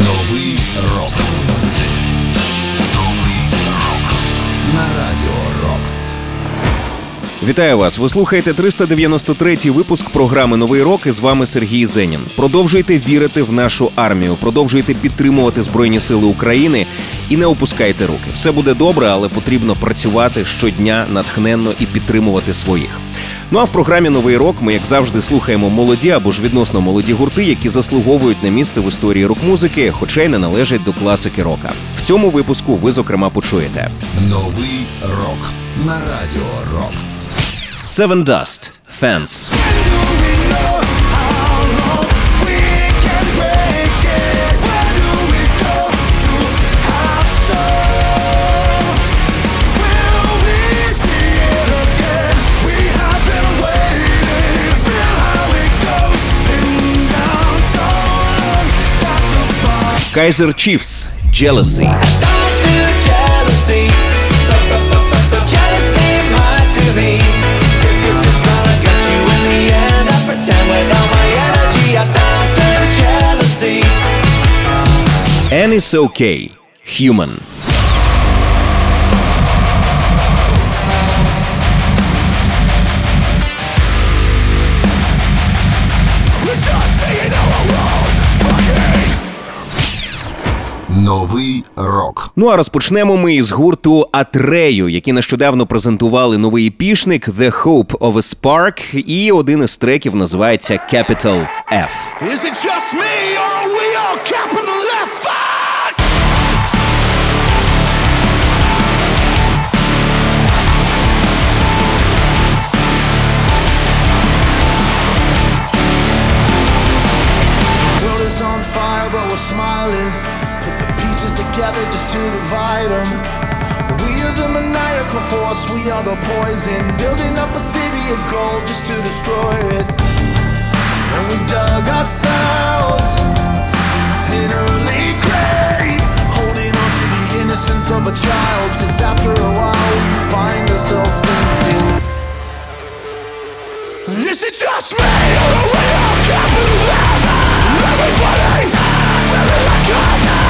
Новий рок. На радіо Рокс. Вітаю вас! Ви слухаєте 393-й випуск програми Новий рок. І з вами Сергій Зенін. Продовжуйте вірити в нашу армію, продовжуйте підтримувати Збройні Сили України і не опускайте руки. Все буде добре, але потрібно працювати щодня натхненно і підтримувати своїх. Ну а в програмі Новий рок ми, як завжди, слухаємо молоді або ж відносно молоді гурти, які заслуговують на місце в історії рок-музики, хоча й не належать до класики рока. В цьому випуску ви зокрема почуєте Новий рок. На радіо Рокс. Seven Dust Fans. Kaiser Chiefs Jealousy. And it's okay. Human. Новий рок. Ну а розпочнемо ми із гурту Атрею, які нещодавно презентували новий епішник The Hope of a Spark, і один із треків називається Capital F. Is it just me or are we all capital F? Fuck! World is on fire, but we're smiling. Put the pieces together just to divide them. We are the maniacal force, we are the poison. Building up a city of gold just to destroy it. And we dug ourselves an early grave, holding on to the innocence of a child. Cause after a while, we find ourselves thinking, Is it just me, or are we all capital F? Everybody feeling like a We've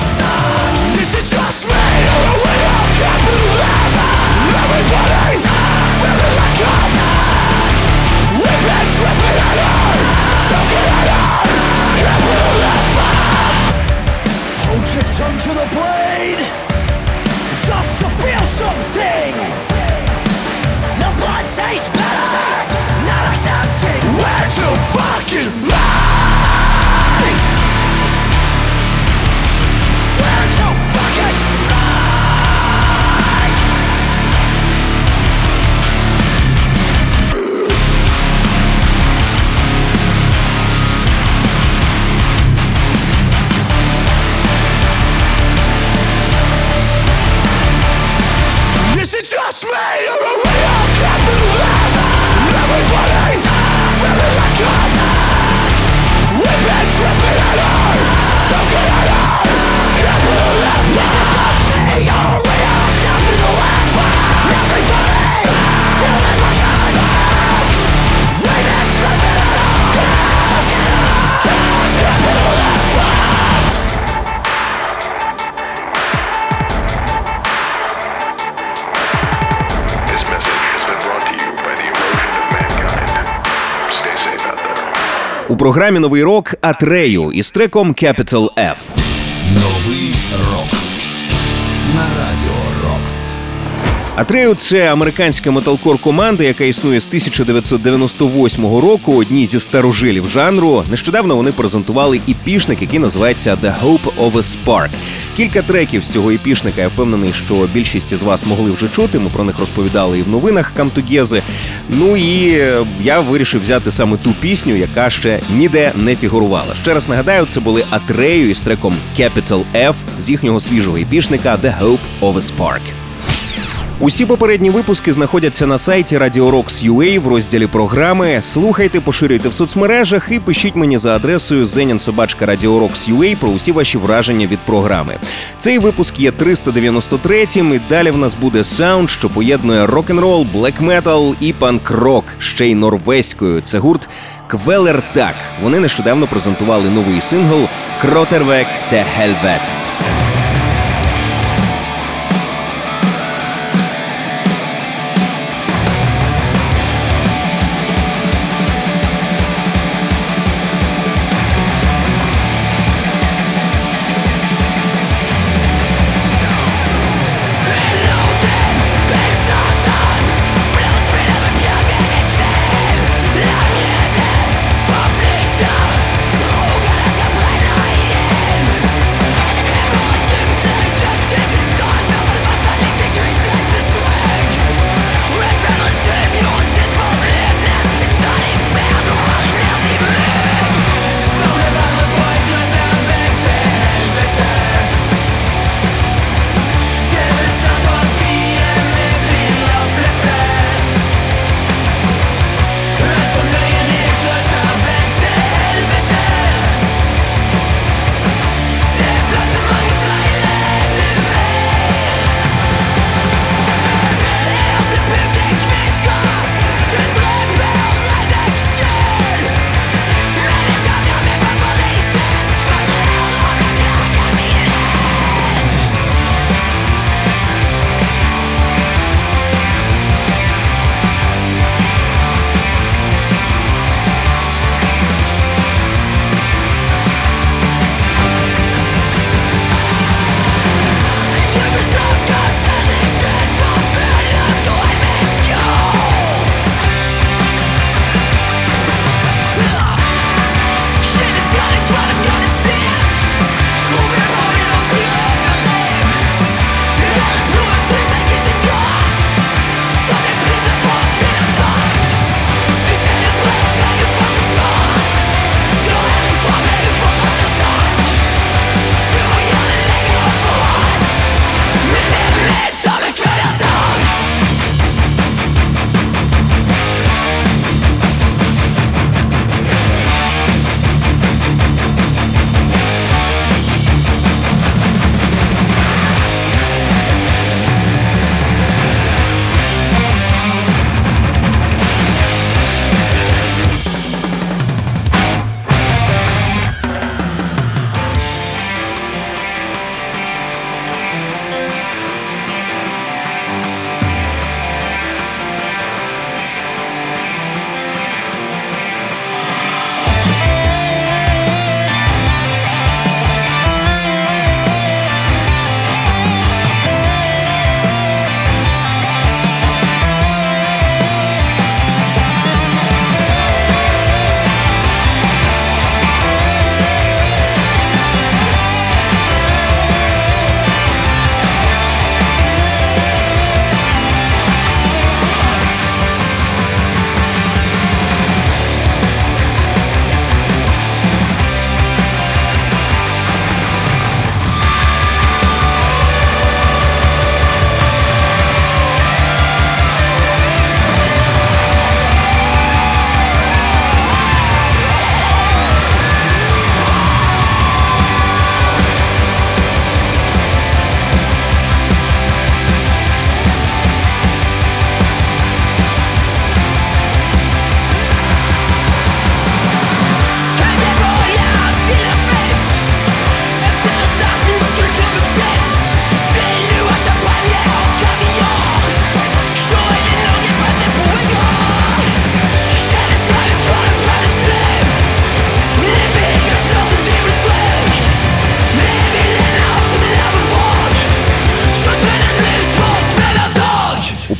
програмі Новий рок Атрею із треком Capital F. Новий рок. На радіо Рокс. Атрею це американська металкор команда, яка існує з 1998 року. Одні зі старожилів жанру. Нещодавно вони презентували епішник, який називається The Hope of a Spark. Кілька треків з цього епішника. Я впевнений, що більшість із вас могли вже чути. Ми про них розповідали і в новинах Камтугези. Ну і я вирішив взяти саме ту пісню, яка ще ніде не фігурувала. Ще раз нагадаю, це були Атрею із треком Capital F з їхнього свіжого епішника The Hope of a Spark. Усі попередні випуски знаходяться на сайті Radio Rocks UA в розділі програми. Слухайте, поширюйте в соцмережах і пишіть мені за адресою zeninsobachka.radio.rocks.ua про усі ваші враження від програми. Цей випуск є 393-м, і далі в нас буде саунд, що поєднує рок-н-рол, блек-метал і панк-рок, ще й норвезькою. Це гурт Квелертак. Вони нещодавно презентували новий сингл Кротервек те Хельвет.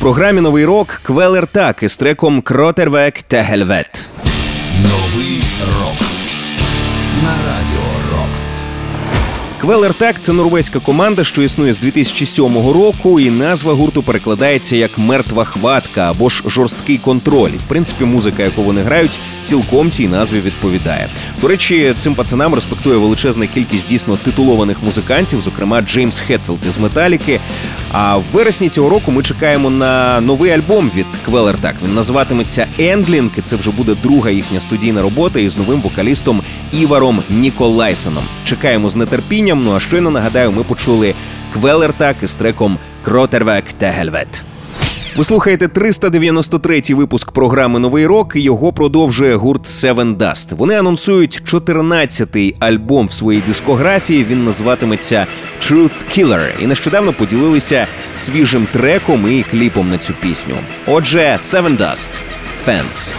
Програмі новий рок Kvelertak із треком Krøterveg Te Helvete. Новий рок на радіо Рокс. Kvelertak це норвезька команда, що існує з 2007 року, і назва гурту перекладається як мертва хватка або ж жорсткий контроль. І, в принципі, музика, яку вони грають, цілком цій назві відповідає. До речі, цим пацанам респектує величезна кількість дійсно титулованих музикантів, зокрема Джеймс Хетфілд із Металіки. А в вересні цього року ми чекаємо на новий альбом від Квелер Він називатиметься Ендлінг. Це вже буде друга їхня студійна робота із новим вокалістом Іваром Ніколайсоном. Чекаємо з нетерпінням. Ну а щойно нагадаю, ми почули Квелертак із треком Кротервек Тегельвет. Ви слухаєте 393-й випуск програми Новий рок. Його продовжує гурт Seven Dust. Вони анонсують 14-й альбом в своїй дискографії. Він називатиметься Truth Killer. і нещодавно поділилися свіжим треком і кліпом на цю пісню. Отже, Seven Dust – Fans.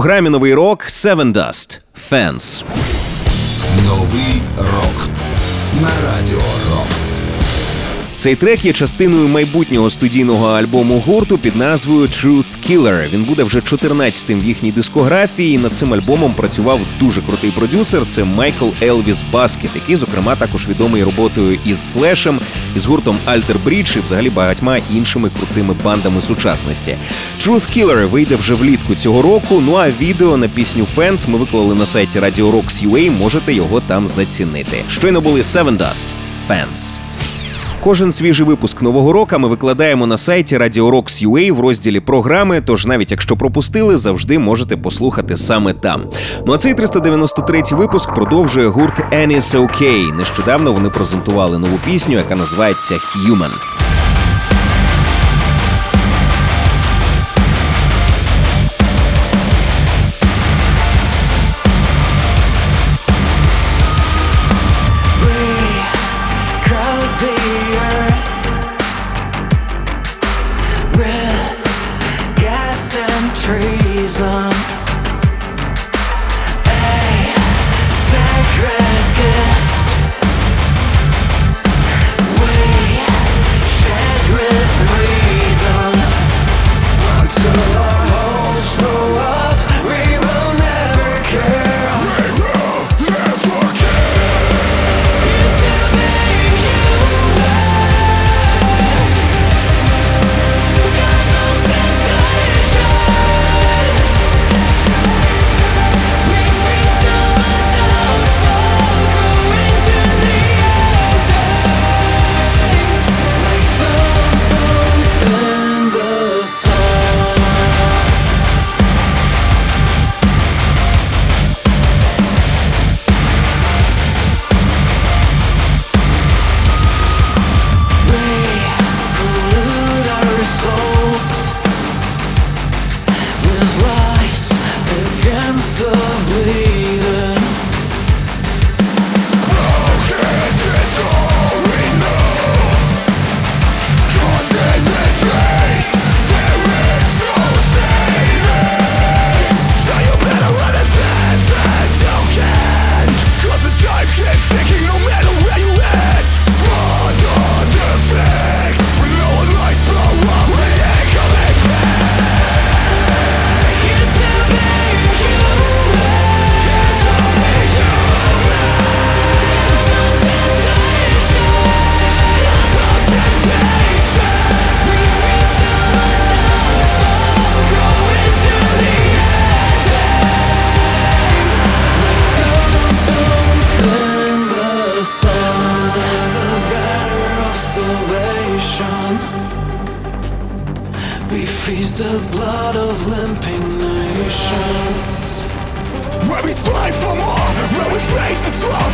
Програмі новий рок Seven Dust. Fans. Новий рок на радіо. Цей трек є частиною майбутнього студійного альбому гурту під назвою Truth Killer. Він буде вже 14-тим в їхній дискографії. і Над цим альбомом працював дуже крутий продюсер. Це Майкл Елвіс Баскет, який, зокрема, також відомий роботою із Слешем, із гуртом Alter Bridge і взагалі багатьма іншими крутими бандами сучасності. Truth Killer вийде вже влітку цього року. Ну а відео на пісню Fans ми виклали на сайті Radio Rocks UA, Можете його там зацінити. Щойно були Seven Dust. Fans. Кожен свіжий випуск нового року ми викладаємо на сайті Radio Rocks UA в розділі програми. Тож навіть якщо пропустили, завжди можете послухати саме там. Ну а цей 393-й випуск продовжує гурт Annie's OK. Нещодавно вони презентували нову пісню, яка називається Human.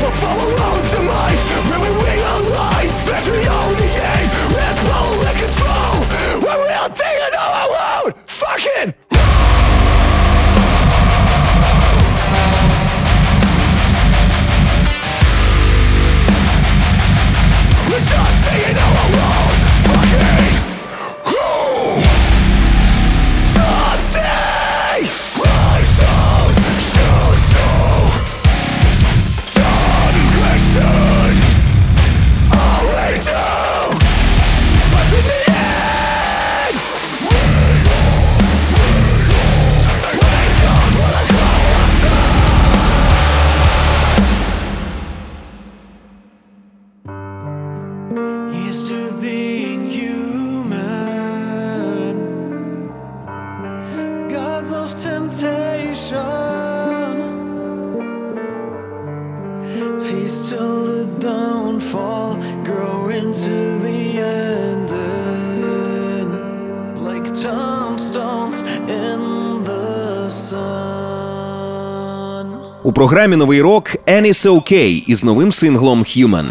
Our own demise, where we realize that we only aim at power and control, where we are taking our own fucking temptation Feast till the downfall Grow into the ending Like tombstones in the sun У програмі Новий рок Annie's OK із новим синглом Human.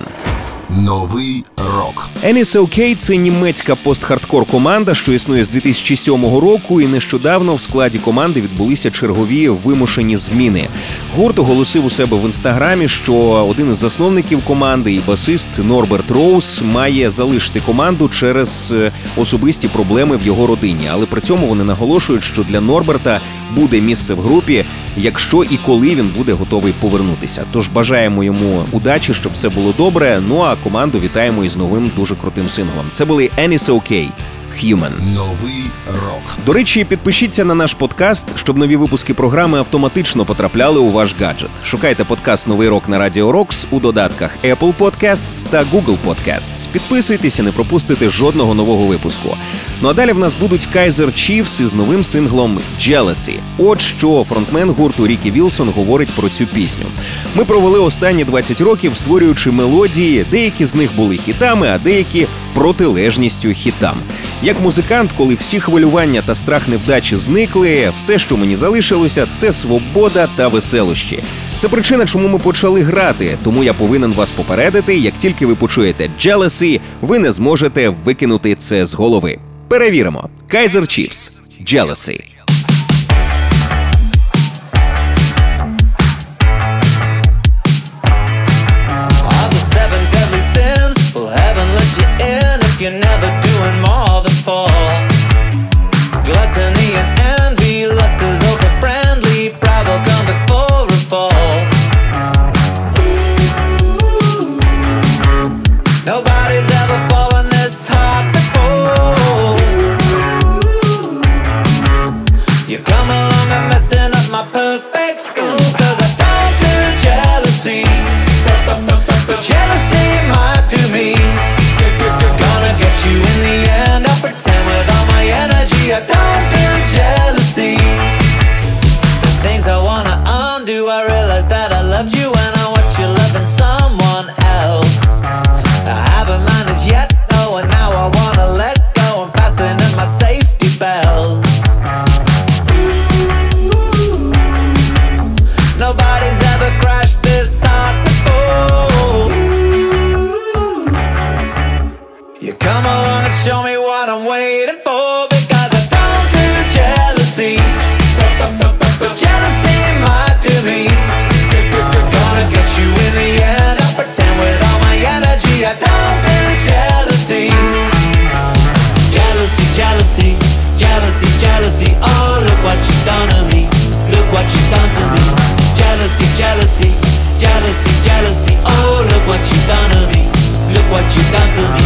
Новий рок. Annie's OK – це німецька постхардкор команда, що існує з 2007 року, і нещодавно в складі команди відбулися чергові вимушені зміни. Гурт оголосив у себе в інстаграмі, що один із засновників команди і басист Норберт Роуз має залишити команду через е, особисті проблеми в його родині. Але при цьому вони наголошують, що для Норберта буде місце в групі, якщо і коли він буде готовий повернутися. Тож бажаємо йому удачі, щоб все було добре. Ну а команду вітаємо із новим дуже крутим синглом. Це були Annie's OK. Human. Новий рок. До речі, підпишіться на наш подкаст, щоб нові випуски програми автоматично потрапляли у ваш гаджет. Шукайте подкаст Новий рок на Радіо Рокс у додатках Apple Podcasts та Google Podcasts. Підписуйтесь і не пропустите жодного нового випуску. Ну а далі в нас будуть Kaiser Chiefs із новим синглом Jealousy. От що фронтмен гурту Рікі Вілсон говорить про цю пісню. Ми провели останні 20 років, створюючи мелодії. Деякі з них були хітами, а деякі протилежністю хітам. Як музикант, коли всі хвилювання та страх невдачі зникли, все, що мені залишилося, це свобода та веселощі. Це причина, чому ми почали грати. Тому я повинен вас попередити. Як тільки ви почуєте Jealousy, ви не зможете викинути це з голови. Перевіримо. Kaiser Chiefs. Jealousy. Energy. I jealousy. Jealousy, jealousy, jealousy, jealousy. Oh, look what you've done to me. Look what you've done to me. Jealousy, jealousy, jealousy, jealousy. Oh, look what you've done to me. Look what you've done to me.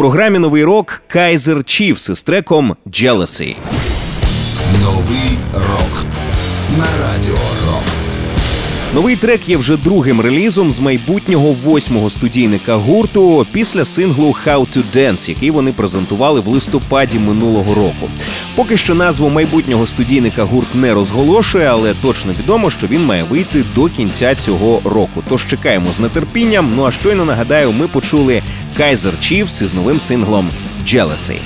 Програмі Новий рок Kaiser Chiefs із треком Jealousy. Новий рок. Новий трек є вже другим релізом з майбутнього восьмого студійника гурту після синглу How to Dance, який вони презентували в листопаді минулого року. Поки що назву майбутнього студійника гурт не розголошує, але точно відомо, що він має вийти до кінця цього року. Тож чекаємо з нетерпінням. Ну а щойно нагадаю, ми почули Kaiser Chiefs із новим синглом Jealousy.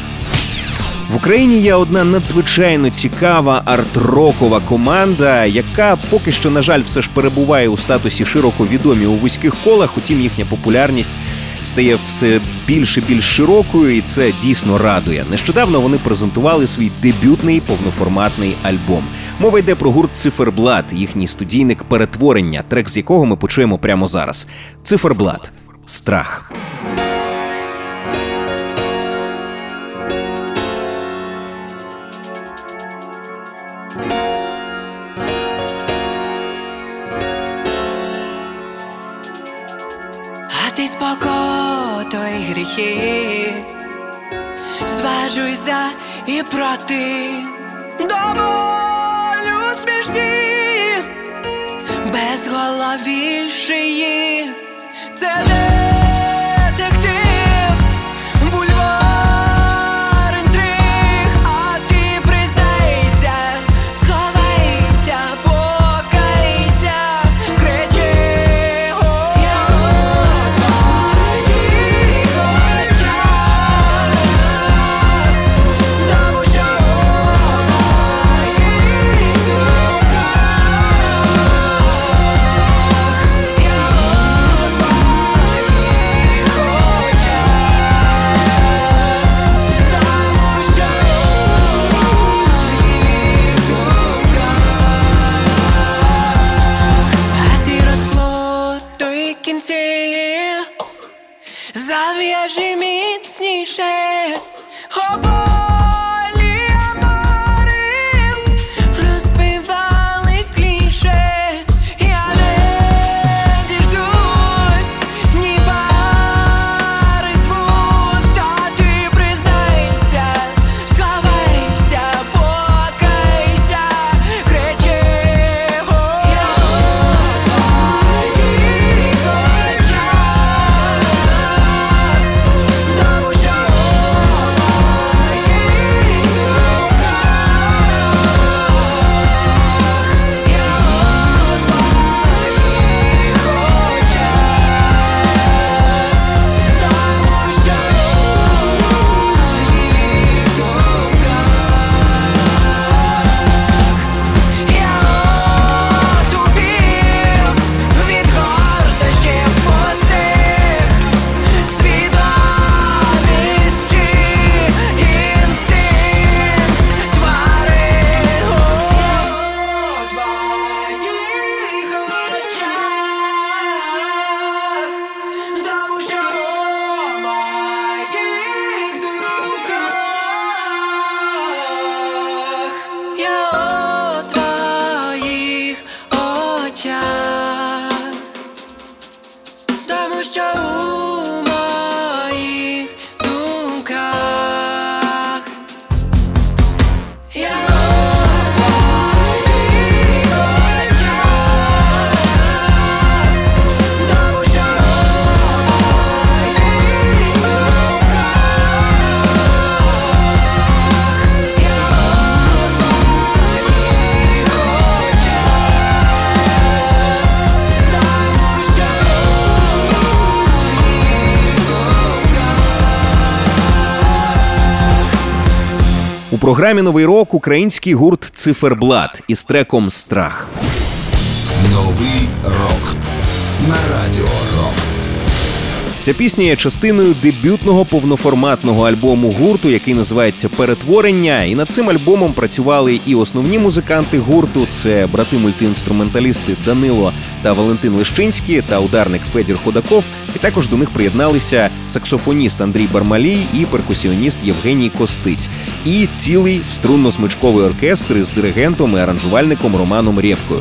В Україні є одна надзвичайно цікава арт-рокова команда, яка поки що, на жаль, все ж перебуває у статусі широко відомі у вузьких колах. Утім, їхня популярність стає все більш і більш широкою, і це дійсно радує. Нещодавно вони презентували свій дебютний повноформатний альбом. Мова йде про гурт Циферблат, їхній студійник перетворення, трек з якого ми почуємо прямо зараз. Циферблат. Страх. Ти й гріхи, зважуйся і проти. До болю смішні, без голові це детектив, a wierzy mi cnisze. O Boże. Програмі Новий рок український гурт Циферблат із треком Страх. Новий рок на радіо Рокс. Ця пісня є частиною дебютного повноформатного альбому гурту, який називається Перетворення. І над цим альбомом працювали і основні музиканти гурту це брати мультиінструменталісти Данило та Валентин Лещинський та ударник Федір Ходаков. І також до них приєдналися саксофоніст Андрій Бармалій і перкусіоніст Євгеній Костиць, і цілий струнно-смичковий оркестр із диригентом і аранжувальником Романом Рєвкою.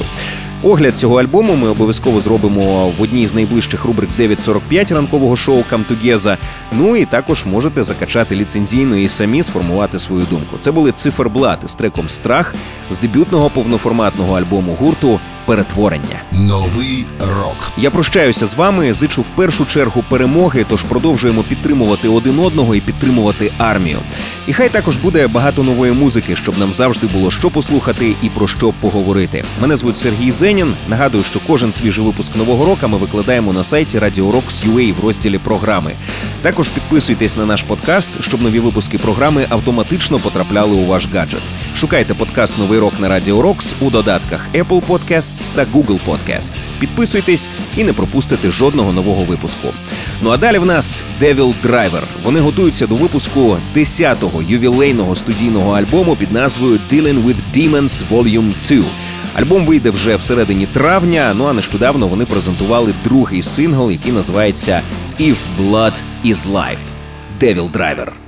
Огляд цього альбому ми обов'язково зробимо в одній з найближчих рубрик 9.45 ранкового шоу Камтугеза. Ну і також можете закачати ліцензійно і самі сформувати свою думку. Це були циферблати з треком Страх з дебютного повноформатного альбому гурту Перетворення. Новий рок. Я прощаюся з вами. Зичу в першу чергу перемоги. Тож продовжуємо підтримувати один одного і підтримувати армію. І хай також буде багато нової музики, щоб нам завжди було що послухати і про що поговорити. Мене звуть Сергій Зенін. Нагадую, що кожен свіжий випуск нового року ми викладаємо на сайті Radio Rocks.ua в розділі програми. Також підписуйтесь на наш подкаст, щоб нові випуски програми автоматично потрапляли у ваш гаджет. Шукайте подкаст Новий рок на Radio Rocks у додатках Apple Podcasts та Google Podcasts. Підписуйтесь і не пропустите жодного нового випуску. Ну а далі в нас Devil Driver. Вони готуються до випуску 10-го ювілейного студійного альбому під назвою Dealing with Demons Volume 2. Альбом вийде вже всередині травня. Ну а нещодавно вони презентували другий сингл, який називається If Blood is Life. Devil Driver.